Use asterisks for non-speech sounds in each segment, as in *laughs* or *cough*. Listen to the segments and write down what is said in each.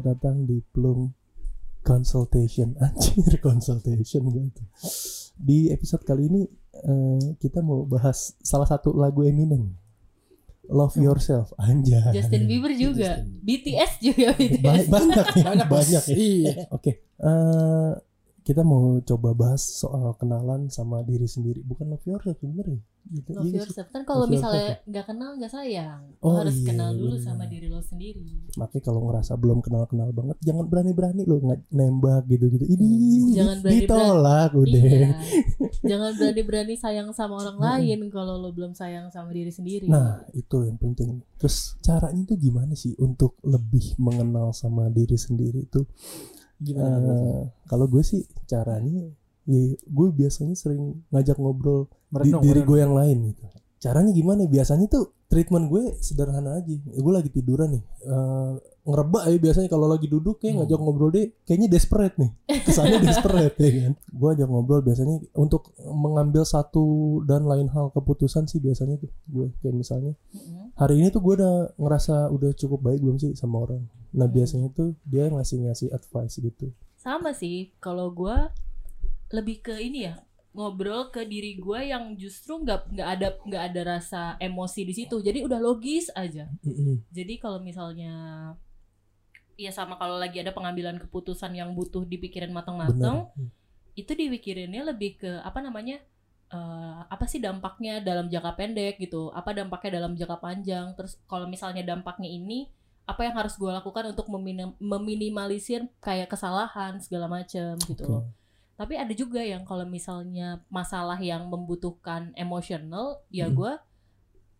selamat datang di Plum Consultation. *laughs* Anjir, consultation gitu. Di episode kali ini eh, kita mau bahas salah satu lagu Eminem. Love Yourself, anjay. Justin Bieber juga, BTS juga Ba- BTS. banyak ya, *laughs* Banyak, banyak ya. Oke, eh, kita mau coba bahas soal kenalan sama diri sendiri. Bukan love yourself sebenarnya. Gitu. Love Iya yourself kan kalau misalnya nggak kenal nggak sayang, lo Oh, harus iya, kenal dulu benar. sama diri lo sendiri. Makanya kalau ngerasa belum kenal-kenal banget, jangan berani-berani lo nggak nembak gitu-gitu. Ini Jangan berani-berani. ditolak udah. Iya. *laughs* Jangan berani-berani sayang sama orang lain kalau lo belum sayang sama diri sendiri. Nah, itu yang penting. Terus caranya tuh gimana sih untuk lebih mengenal sama diri sendiri itu? Gimana? Eh, kalau gue sih caranya ya gue biasanya sering ngajak ngobrol di Merenung, diri merenung. gue yang lain gitu. Caranya gimana? Biasanya tuh treatment gue sederhana aja. Ya, gue lagi tiduran nih, eh, ngerebak ya biasanya kalau lagi duduk kayak Hmm. ngajak ngobrol deh, kayaknya desperate nih. Kesannya *laughs* desperate ya kan. Gue ajak ngobrol biasanya untuk mengambil satu dan lain hal keputusan sih biasanya tuh gue kayak misalnya hari ini tuh gue udah ngerasa udah cukup baik belum sih sama orang. Nah Hmm. biasanya tuh dia ngasih ngasih advice gitu. Sama sih, kalau gue lebih ke ini ya ngobrol ke diri gue yang justru nggak nggak ada nggak ada rasa emosi di situ. Jadi udah logis aja. Jadi kalau misalnya ya sama kalau lagi ada pengambilan keputusan yang butuh dipikirin matang-matang, Benar. itu dipikirinnya lebih ke apa namanya? eh, apa sih dampaknya dalam jangka pendek gitu? Apa dampaknya dalam jangka panjang? Terus kalau misalnya dampaknya ini apa yang harus gue lakukan untuk meminim- meminimalisir kayak kesalahan segala macam gitu loh. Tapi ada juga yang kalau misalnya masalah yang membutuhkan emosional, ya Mm. gue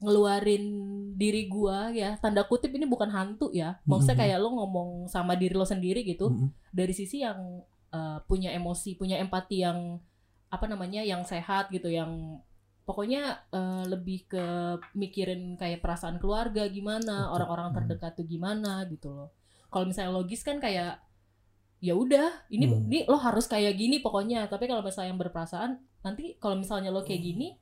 ngeluarin diri gua ya tanda kutip ini bukan hantu ya maksudnya Mhm. kayak lo ngomong sama diri lo sendiri gitu Mm-mm. dari sisi yang uh, punya emosi punya empati yang apa namanya yang sehat gitu yang pokoknya uh, lebih ke mikirin kayak perasaan keluarga gimana orang-orang Hmm. terdekat tuh gimana gitu loh kalau misalnya logis kan kayak ya udah ini Hmm. ini lo harus kayak gini pokoknya tapi kalau misalnya yang berperasaan nanti kalau misalnya lo kayak gini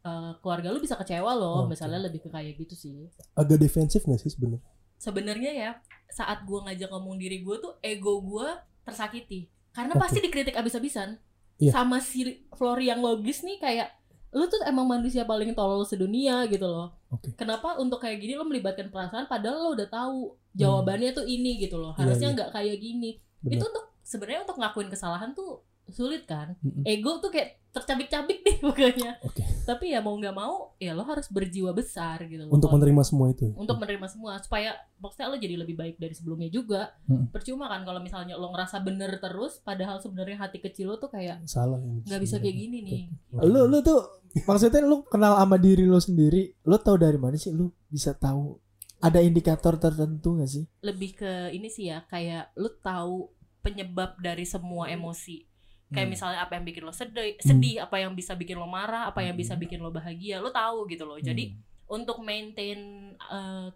uh, keluarga lo bisa kecewa loh Oke. misalnya lebih ke kayak gitu sih Agak defensif gak sih sebenarnya? sebenarnya ya saat gua ngajak ngomong diri gua tuh ego gua tersakiti karena Oke. pasti dikritik abis-abisan Iya. sama si Flori yang logis nih kayak lu tuh emang manusia paling tolol sedunia gitu loh Oke. kenapa untuk kayak gini lo melibatkan perasaan padahal lo udah tahu jawabannya tuh ini gitu loh Iya, harusnya iya. nggak kayak gini Benar. itu untuk sebenarnya untuk ngakuin kesalahan tuh sulit kan Mm-mm. ego tuh kayak tercabik-cabik deh *laughs* pokoknya Oke. tapi ya mau nggak mau ya lo harus berjiwa besar gitu loh Untuk Kalau- menerima semua itu. untuk menerima semua supaya maksudnya lo jadi lebih baik dari sebelumnya juga Hmm. percuma kan kalau misalnya lo ngerasa bener terus padahal sebenarnya hati kecil lo tuh kayak salah nggak bisa kayak gini nih Lu lu tuh maksudnya lu kenal sama diri lu sendiri, lu tahu dari mana sih lu bisa tahu ada indikator tertentu gak sih? lebih ke ini sih ya kayak lo tahu penyebab dari semua emosi. Kayak Hmm. misalnya apa yang bikin lo sedih sedih apa yang bisa bikin lo marah apa yang bisa bikin lo bahagia lo tahu gitu loh. Jadi untuk maintain eh,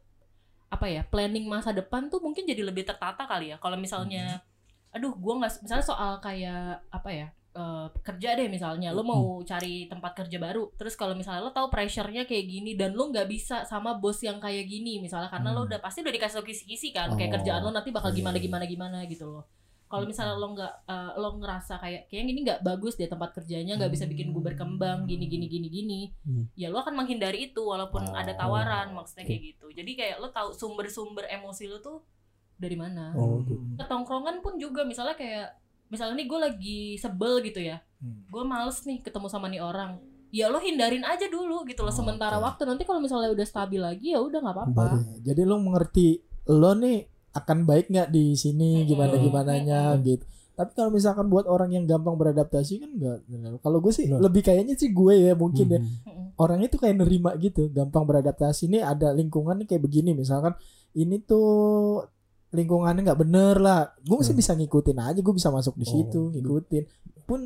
apa ya planning masa depan tuh mungkin jadi lebih tertata kali ya. Kalau misalnya aduh gua nggak misalnya soal kayak apa ya eh, kerja deh misalnya lo mau cari tempat kerja baru. Terus kalau misalnya lo tahu pressure-nya kayak gini dan lo nggak bisa sama bos yang kayak gini misalnya karena lo Hmm. udah pasti udah dikasih kisi-kisi kan kayak Oh, kerjaan lo nanti bakal iya, gimana iya. gimana gimana gitu loh kalau misalnya lo nggak eh, lo ngerasa kayak kayak gini nggak bagus deh tempat kerjanya nggak bisa bikin gue berkembang gini gini gini gini Hmm. ya lo akan menghindari itu walaupun Oh, ada tawaran maksudnya kayak gitu jadi kayak lo tahu sumber-sumber emosi lo tuh dari mana Oh, gitu. ketongkrongan pun juga misalnya kayak misalnya nih gue lagi sebel gitu ya Hmm. gue males nih ketemu sama nih orang ya lo hindarin aja dulu gitu loh Oh, sementara oke. waktu nanti kalau misalnya udah stabil lagi ya udah nggak apa-apa Baru. Jadi lu mengerti lo nih akan baik nggak di sini gimana gimananya gitu. Tapi kalau misalkan buat orang yang gampang beradaptasi kan enggak. Kalau gue sih Nah. lebih kayaknya sih gue ya mungkin ya. Mhm. Mm-mm. Orangnya tuh kayak nerima gitu, gampang beradaptasi. Ini ada lingkungan nih kayak begini misalkan ini tuh lingkungannya nggak bener lah. Gue sih Hmm. bisa ngikutin aja, gue bisa masuk di Oh, situ, gitu. ngikutin. Pun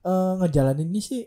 eh, ngejalanin ini sih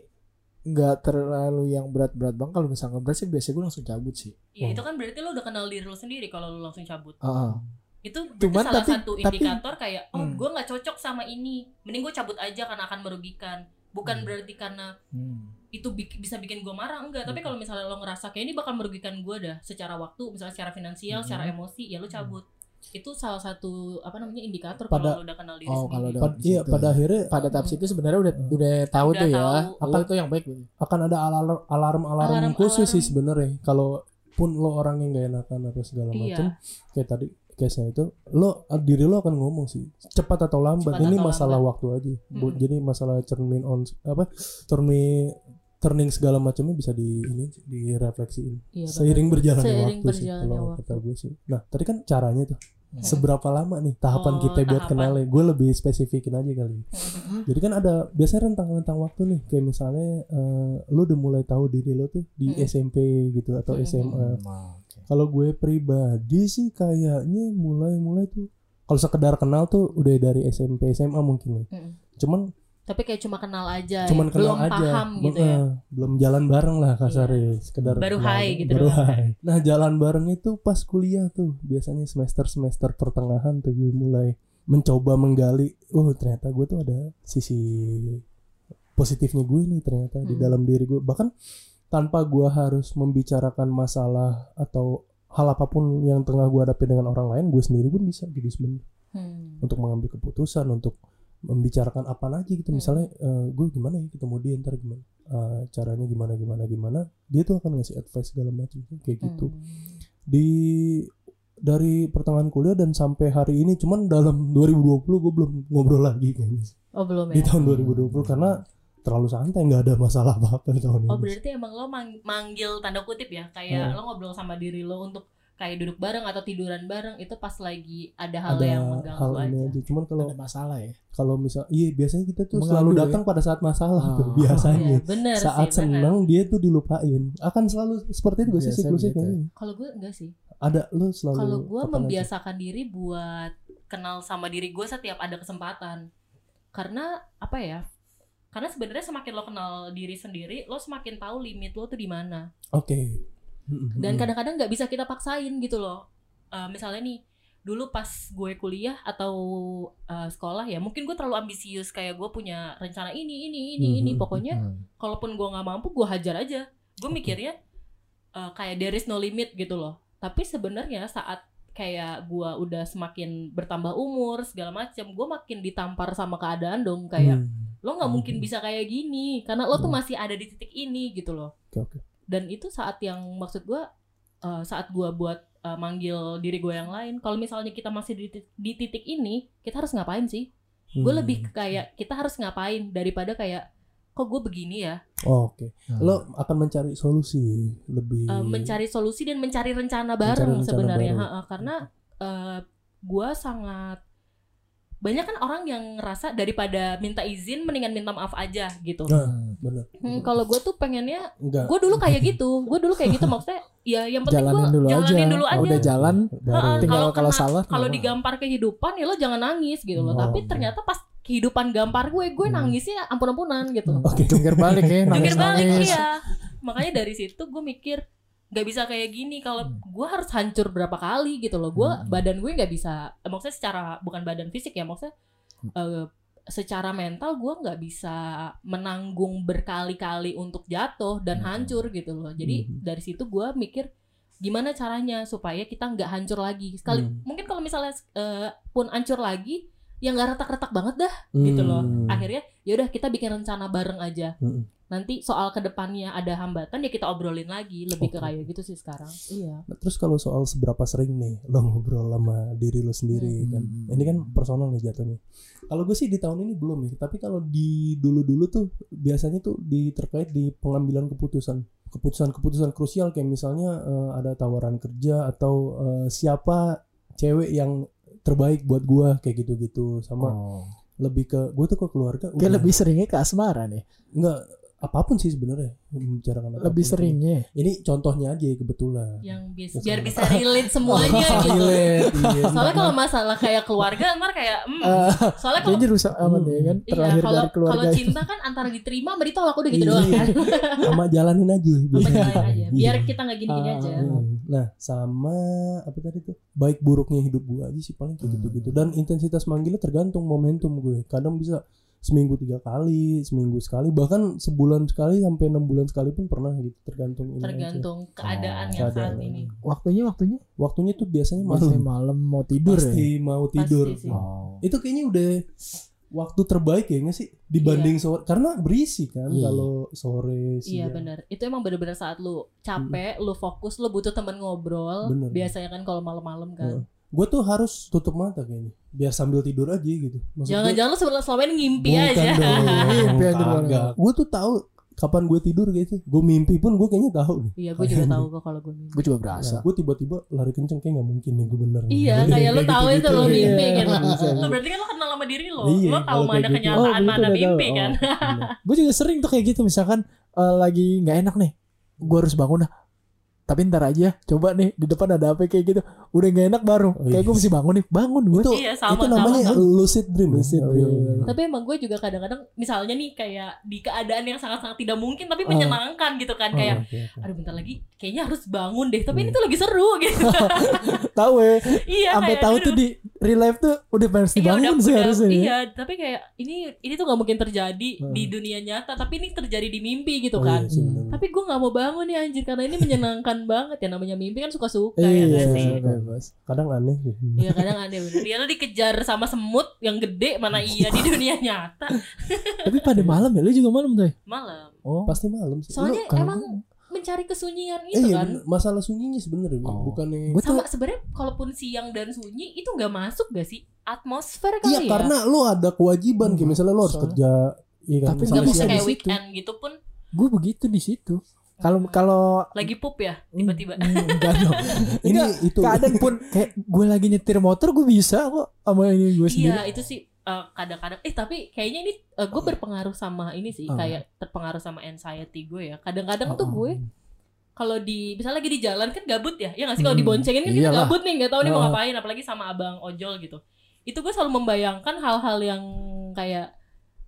nggak terlalu yang berat-berat banget. Kalau misalnya berat sih biasanya gue langsung cabut sih. ya Oh. itu kan berarti lo udah kenal diri lo sendiri kalau lo langsung cabut Ah, ah. Itu Cuman salah tapi- satu tapi- indikator kayak oh Hmm. gue nggak cocok sama ini mending gue cabut aja karena akan merugikan bukan Hmm. berarti karena Hmm. itu bik- bisa bikin gue marah enggak tapi Hmm. kalau misalnya lo ngerasa kayak ini bakal merugikan gue dah secara waktu misalnya secara finansial Hmm. secara emosi ya lo cabut itu salah satu apa namanya indikator Pada- kalau lo udah kenal diri Oh, sendiri. kalau udah- iya situ. pada akhirnya pada tahap situ sebenarnya udah udah tahu Udah tuh ya tahu. apa itu yang baik akan ada alarm alarm alarm Alarm- khusus sih alarm. sebenarnya kalau pun lo orang yang gak enakan atau segala Iya. macam kayak tadi case-nya itu lo diri lo akan ngomong sih cepat atau lambat Cepat ini atau masalah lambat. waktu aja Mm-mm. jadi masalah turning on apa turning turning segala macamnya bisa di ini direfleksiin Iya, seiring berjalannya Seiring waktu sih berjalannya kalau waktu. kata gue sih nah tadi kan caranya tuh Hmm. seberapa lama nih tahapan Oh, kita buat tahapan. kenalnya gue lebih spesifikin aja kali jadi kan ada biasanya rentang-rentang waktu nih kayak misalnya eh, lu udah mulai tahu diri lo tuh di Mm-mm. SMP gitu atau. SMA Hmm. Kalau gue pribadi sih kayaknya mulai-mulai tuh kalau sekedar kenal tuh udah dari SMP SMA mungkin ya. Mm-mm. cuman Tapi kayak cuma kenal aja, cuman ya. kenal belum aja. paham gitu ya. belum jalan bareng lah kasarnya sekedar Baru hai gitu baru hai. Nah jalan bareng itu pas kuliah tuh. Biasanya semester semester pertengahan tuh gue mulai mencoba menggali oh ternyata gue tuh ada sisi positifnya gue nih ternyata di Hmm. dalam diri gue. Bahkan tanpa gue harus membicarakan masalah atau hal apa pun yang tengah gue hadapi dengan orang lain gue sendiri pun bisa gitu sebenarnya Hmm. untuk mengambil keputusan untuk membicarakan apa aja gitu Hmm. misalnya eh, gue gimana ya ketemu dia ntar gimana Eh, caranya gimana gimana gimana dia tuh akan ngasih advice segala macam kayak gitu Hmm. di dari pertengahan kuliah dan sampai hari ini cuman dalam 2020 gue belum ngobrol lagi kayaknya Oh belum di ya. tahun 2020 karena terlalu santai nggak ada masalah apa apa tahun Oh ini berarti emang lo mang- manggil tanda kutip ya, kayak Hmm. lo ngobrol sama diri lo untuk kayak duduk bareng atau tiduran bareng itu pas lagi ada hal ada yang hal mengganggu ini aja. aja cuman kalau ada masalah ya kalau misal iya biasanya kita tuh Mengadu selalu ya? datang pada saat masalah Ah. tuh Oh, biasanya iya, bener saat sih, bener. senang dia tuh dilupain akan selalu seperti itu gak sih siklusnya gitu ya. kayaknya Kalau gue enggak sih. ada lo selalu Kalau gue kapan aja? membiasakan diri buat kenal sama diri gue setiap ada kesempatan. Karena apa ya? Karena sebenarnya semakin lo kenal diri sendiri, lo semakin tahu limit lo tuh di mana. oke Dan Hmm. kadang-kadang nggak bisa kita paksain gitu loh. Eh, misalnya nih, dulu pas gue kuliah atau eh, sekolah ya, mungkin gue terlalu ambisius kayak gue punya rencana ini, ini, ini, ini. Mhm. Pokoknya Hmm. kalaupun gue nggak mampu gue hajar aja gue Oke. mikirnya eh, kayak there is no limit gitu loh tapi sebenarnya saat kayak gue udah semakin bertambah umur segala macam gue makin ditampar sama keadaan dong kayak Hmm. Lo nggak mungkin Hmm. bisa kayak gini karena lo tuh Hmm. masih ada di titik ini gitu loh oke oke dan itu saat yang maksud gue eh, saat gue buat eh, manggil diri gue yang lain kalau misalnya kita masih di, di titik ini kita harus ngapain sih gue Hmm. lebih ke kayak kita harus ngapain daripada kayak kok gue begini ya Oh, oke Hmm. lo akan mencari solusi lebih Uh, mencari solusi dan mencari rencana Mencari bareng rencana sebenarnya bareng. Ha-ha, karena uh, gua sangat banyak kan orang yang ngerasa daripada minta izin mendingan minta maaf aja gitu. Nah, bener Hmm, kalau gue tuh pengennya, gue dulu kayak gitu, gue dulu kayak gitu maksudnya, ya yang penting gue jalanin dulu aja. jalanin dulu aja. Udah jalan, baru Ha-ha, tinggal kalau salah Kalau nggak digampar kehidupan ya lo jangan nangis gitu loh. Oh, Tapi ternyata pas kehidupan gampar gue, gue Hmm. nangisnya ampun-ampunan gitu. Oke, jungkir balik ya, Jungkir balik iya. Makanya dari situ gue mikir nggak bisa kayak gini kalau Hmm. gue harus hancur berapa kali gitu loh. Gue Hmm. badan gue nggak bisa, eh, maksudnya secara bukan badan fisik ya, maksudnya Hmm. eh, secara mental gue nggak bisa menanggung berkali-kali untuk jatuh dan Hmm. hancur gitu loh. Jadi Hmm. dari situ gue mikir gimana caranya supaya kita nggak hancur lagi. Sekali Hmm. mungkin kalau misalnya eh, pun hancur lagi, ya nggak retak-retak banget dah gitu loh. Hmm. Akhirnya ya udah kita bikin rencana bareng aja. Hmm. Nanti soal ke depannya ada hambatan ya kita obrolin lagi. Lebih ke Oke. kayak gitu sih sekarang. Iya. Nah, terus kalau soal seberapa sering nih lo ngobrol sama diri lo sendiri Hmm. kan ini kan personal nih jatuhnya kalau gue sih di tahun ini belum ya tapi kalau di dulu-dulu tuh biasanya tuh di terkait di pengambilan keputusan keputusan-keputusan krusial kayak misalnya eh, ada tawaran kerja atau eh, siapa cewek yang terbaik buat gue kayak gitu-gitu sama Oh. lebih ke gue tuh ke keluarga Kayak udah lebih seringnya ke asmara nih. nggak apa pun sih sebenarnya membicarakan apa pun. Lebih seringnya. ini contohnya aja kebetulan Yang Biasa. biar bisa relate semuanya *laughs* gitu. relate, iya. *laughs* Soalnya kalau masalah kayak keluarga ntar kayak hmm, Eh, *laughs* soalnya kalau rusak amat ya kan. iya, Terlahir kalau dari keluarga kalau cinta kan antara diterima sama ditolak udah gitu Iya. doang kan. sama jalanin aja Sama biasanya. jalanin aja. Biar Iya. kita nggak gini-gini Ah, aja. Hmm. Nah, sama apa tadi tuh? Baik buruknya hidup gue aja sih paling kayak Hmm. gitu-gitu. Dan intensitas manggilnya tergantung momentum gue. Kadang bisa seminggu tiga kali seminggu sekali bahkan sebulan sekali sampai enam bulan sekali pun pernah gitu tergantung ini aja. tergantung keadaan Oh, yang saat keadaan. ini Waktunya waktunya waktunya tuh biasanya masih malam malam mau tidur pasti mau tidur Pasti sih. ya. Oh. itu kayaknya udah waktu terbaik ya nggak sih dibanding sore karena berisi kan Iya. kalau sore Iya siang. benar. Itu emang bener-bener saat lu capek, lu fokus, lu butuh temen ngobrol. Bener. Biasanya kan kalau malam-malam kan. Gue tuh harus tutup mata kayaknya biar sambil tidur aja gitu Jangan-jangan lu selama selama ini ngimpi Bukan aja. dong. *laughs* Mimpi aja. Gue tuh tahu kapan gue tidur gitu. Gue mimpi pun gue kayaknya tahu nih. Iya, gue juga tahu kok kalau gue mimpi. Gue juga berasa. gue tiba-tiba lari kenceng kayak nggak mungkin nih gue bener. Iya, kayak lu tahu itu lu gitu. mimpi Iya, kan. bisa. Lu berarti kan lu kenal sama diri lo. Iya, Lu tahu mana gitu. kenyataan, Oh, gitu mana udah mimpi tahu. kan. *laughs* gue juga sering tuh kayak gitu misalkan eh, lagi nggak enak nih gue harus bangun dah tapi ntar aja coba nih di depan ada apa kayak gitu udah nggak enak baru Oh, kayak iya. gue mesti bangun nih bangun gue Itu Iya, sama, itu namanya sama. lucid dream. Lucid Oh, dream. iya. Tapi emang gue juga kadang-kadang misalnya nih kayak di keadaan yang sangat-sangat tidak mungkin tapi Oh. menyenangkan gitu kan Oh, kayak oke, oke. aduh bentar lagi kayaknya harus bangun deh tapi ini Iya. tuh lagi seru *laughs* gitu *laughs* tahu ya iya sampai tahu tuh di real life tuh udah harus Iya, dibangun udah- sih udah- harusnya ya. Iya, tapi kayak ini ini tuh nggak mungkin terjadi Hmm. di dunia nyata, tapi ini terjadi di mimpi gitu Oh, kan. iya. Tapi gue nggak mau bangun nih anjir karena ini menyenangkan *laughs* banget ya namanya mimpi kan suka-suka ya iya nggak sih. Bebas Kadang aneh. sih. Iya kadang aneh bener. Dia lo dikejar sama semut yang gede mana *laughs* iya di dunia nyata tapi pada malam ya lu juga malam tuh malam. oh Pasti malam sih. Soalnya emang mencari kesunyian Eh, itu iya, kan. bener. masalah sunyinya sebenarnya Oh. bukannya Sama sebenarnya kalaupun siang dan sunyi itu nggak masuk gak sih atmosfer kali Iya ya? karena lo ada kewajiban kayak Hmm. misalnya lo harus Soalnya- kerja Iya kan Tapi nggak bisa kayak weekend gitu pun gue begitu di situ kalau kalau lagi pup ya tiba-tiba. Hmm, enggak dong *laughs* ini itu kadang pun *laughs* kayak gue lagi nyetir motor gue bisa kok sama ini gue sendiri Iya itu sih eh, kadang-kadang eh tapi kayaknya ini gue berpengaruh sama ini sih Oh. kayak terpengaruh sama anxiety gue ya kadang-kadang tuh Oh. gue kalau di misalnya lagi di jalan kan gabut ya ya nggak sih kalau Hmm, diboncengin kan kita iyalah. gabut nih nggak tahu nih mau Oh. ngapain apalagi sama abang ojol gitu itu gue selalu membayangkan hal-hal yang kayak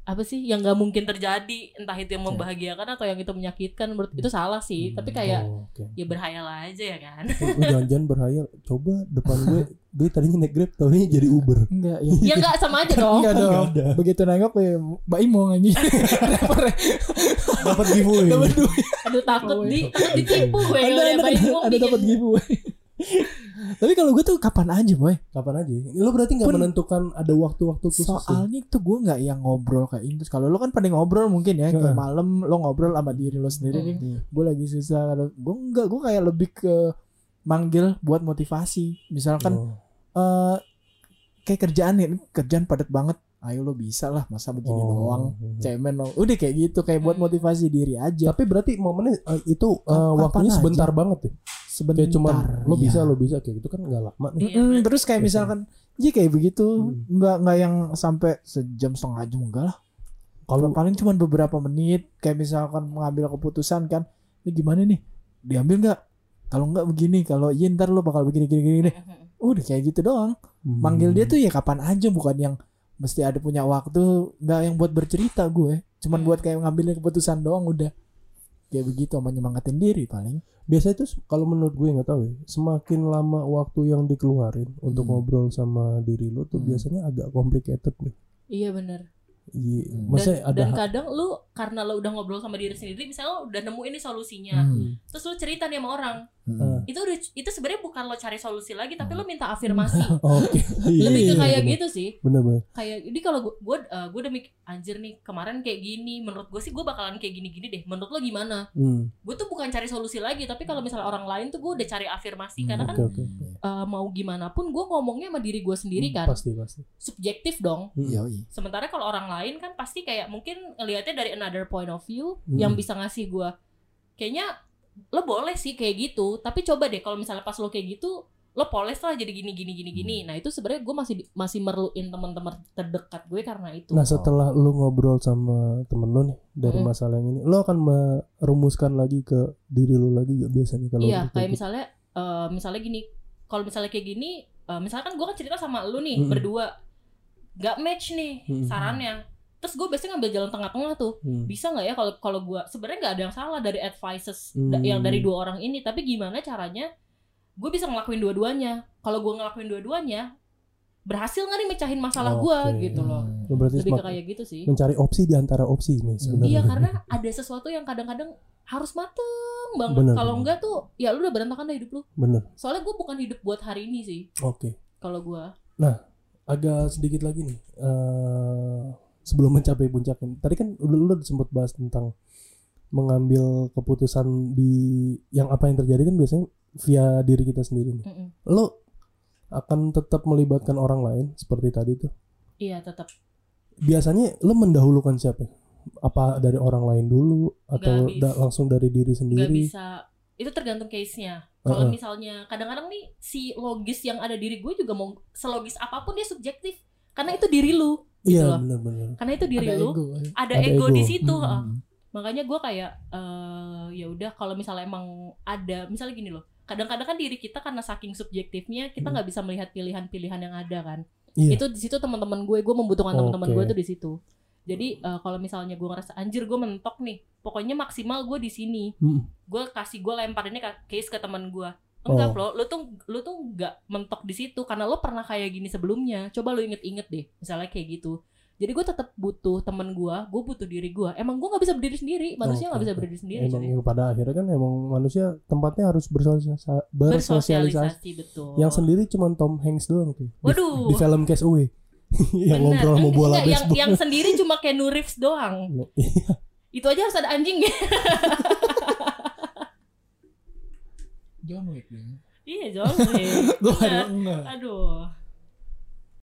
apa sih yang nggak mungkin terjadi entah itu yang membahagiakan atau yang itu menyakitkan menurut itu salah sih. Tapi kayak Oh, oke. ya berhayal aja ya kan. Lu jangan-jangan berhayal. Coba depan gue gue tadinya naik grab taunya jadi uber. Enggak *laughs* ya ya nggak sama aja dong enggak dong. Nggak ada. begitu nengok ya Mbak Imo nganyi *laughs* dapat giveaway. Dapat duit. Aduh takut di takut ditipu gue ada dia ada ada, gue ada dapat giveaway tapi kalau gue tuh kapan aja boy? Kapan aja? Lo berarti nggak Pun- menentukan ada waktu-waktu khusus ya? soalnya tuh gue nggak yang ngobrol kayak itu kalau lo kan pada ngobrol mungkin ya kayak malam lo ngobrol sama diri lo sendiri nih. Gue lagi susah kalau gue enggak gue kayak lebih ke manggil buat motivasi. Misalkan Oh. eh kayak kerjaan nih kerjaan padat banget. Ayo lo bisa lah masa begini Oh. doang. Cemen lo udah kayak gitu kayak buat Hmm. motivasi diri aja. Tapi berarti momennya eh, itu eh, Kapan waktunya aja. sebentar banget ya sebentar. Kayak cuman lo iya. bisa lo bisa kayak gitu kan nggak lama nih. Iya, Mm-mm, terus kayak misalkan iya kayak begitu. Hmm. nggak nggak yang sampai sejam setengah jam enggak lah. Kalau paling cuman beberapa menit kayak misalkan mengambil keputusan kan ini gimana nih? Diambil nggak? Kalau nggak begini kalau iya ntar lo bakal begini gini gini deh *laughs* udah kayak gitu doang. Hmm. manggil dia tuh ya kapan aja bukan yang mesti ada punya waktu nggak yang buat bercerita gue. Cuman Hmm. buat kayak ngambil keputusan doang udah kayak begitu sama nyemangatin diri paling biasanya itu kalau menurut gue nggak tahu ya semakin lama waktu yang dikeluarin untuk Hmm. ngobrol sama diri lo tuh Hmm. biasanya agak complicated nih iya benar Iya, Hmm. maksudnya dan, ada dan kadang lu karena lu udah ngobrol sama diri sendiri misalnya lu udah nemu ini solusinya Hmm. terus lu cerita nih sama orang. Hmm. itu udah itu sebenarnya bukan lo cari solusi lagi tapi lu minta afirmasi. *laughs* Oke. Iya, lebih ke iya, kayak bener. gitu sih. Bener-bener kayak jadi kalau gue gue gue udah mikir anjir nih kemarin kayak gini menurut gue sih gue bakalan kayak gini-gini deh menurut lo gimana? Hmm, gue tuh bukan cari solusi lagi tapi kalau misalnya orang lain tuh gue udah cari afirmasi Hmm, karena kan oke oke eh, mau gimana pun gue ngomongnya sama diri gue sendiri kan pasti pasti subjektif dong Hmm. Yoi. sementara kalau orang lain kan pasti kayak mungkin ngelihatnya dari another point of view Hmm. yang bisa ngasih gue kayaknya lo boleh sih kayak gitu tapi coba deh kalau misalnya pas lo kayak gitu lo poles lah jadi gini gini gini gini Hmm. nah itu sebenarnya gue masih masih merluin teman-teman terdekat gue karena itu Nah setelah lu ngobrol sama temen lu nih dari Mm. masalah yang ini, lo akan merumuskan lagi ke diri lu lagi gak biasanya kalau iya kayak gitu? misalnya eh, misalnya gini kalau misalnya kayak gini eh, misalkan gue kan cerita sama lu nih Mm-mm. berdua nggak match nih Mm-mm. sarannya terus gue biasanya ngambil jalan tengah-tengah tuh Hmm. bisa nggak ya kalau kalau gue sebenarnya nggak ada yang salah dari advices Hmm. da- yang dari dua orang ini tapi gimana caranya gue bisa ngelakuin dua-duanya kalau gue ngelakuin dua-duanya berhasil nggak nih mecahin masalah gue Oke. gitu loh Ya, berarti lebih kayak gitu sih mencari opsi di antara opsi ini sebenarnya. iya karena *laughs* ada sesuatu yang kadang-kadang harus mateng banget kalau enggak tuh ya lu udah berantakan dah hidup lu Bener. soalnya gue bukan hidup buat hari ini sih Oke. kalau gue Agak sedikit lagi nih. eh, sebelum mencapai puncaknya. Tadi kan lu udah sempat bahas tentang mengambil keputusan di yang apa yang terjadi kan biasanya via diri kita sendiri nih. Mm-mm. Lo akan tetap melibatkan orang lain seperti tadi tuh. iya tetap Biasanya lo mendahulukan siapa? Apa dari orang lain dulu atau da- langsung dari diri sendiri? bisa itu tergantung case nya kalau Heeh. misalnya kadang-kadang nih si logis yang ada diri gue juga mau selogis apa pun dia subjektif karena itu diri lu gitu Iya loh. benar-benar. karena itu diri Ada lu ego. ada, Ada ego, ego. di situ Hmm. heeh. makanya gue kayak eh ya udah kalau misalnya emang ada misalnya gini loh kadang-kadang kan diri kita karena saking subjektifnya kita Hmm. nggak bisa melihat pilihan-pilihan yang ada kan Iya. itu di situ teman-teman gue gue membutuhkan teman-teman Oke. gue tuh di situ jadi eh, kalau misalnya gue ngerasa anjir gue mentok nih pokoknya maksimal gue di sini Mm. gue kasih gue lemparinnya ke case ke teman gue enggak Oh. lo lu tuh lu tuh nggak mentok di situ karena lo pernah kayak gini sebelumnya coba lo inget-inget deh misalnya kayak gitu jadi gue tetap butuh teman gue gue butuh diri gue emang gue nggak bisa berdiri sendiri manusia nggak Oke, bisa berdiri sendiri Emang cuy. pada akhirnya kan emang manusia tempatnya harus bersosialisasi. bersosialisasi. betul Yang sendiri cuma Tom Hanks doang tuh. Di- Waduh. Di, film Cast Away. Yang Bener. ngobrol sama Enggak, bola yang, baseball. yang sendiri cuma Keanu Reeves doang Iya. itu aja harus ada anjingnya John Wick nih. iya John Wick. *laughs* Enggak. aduh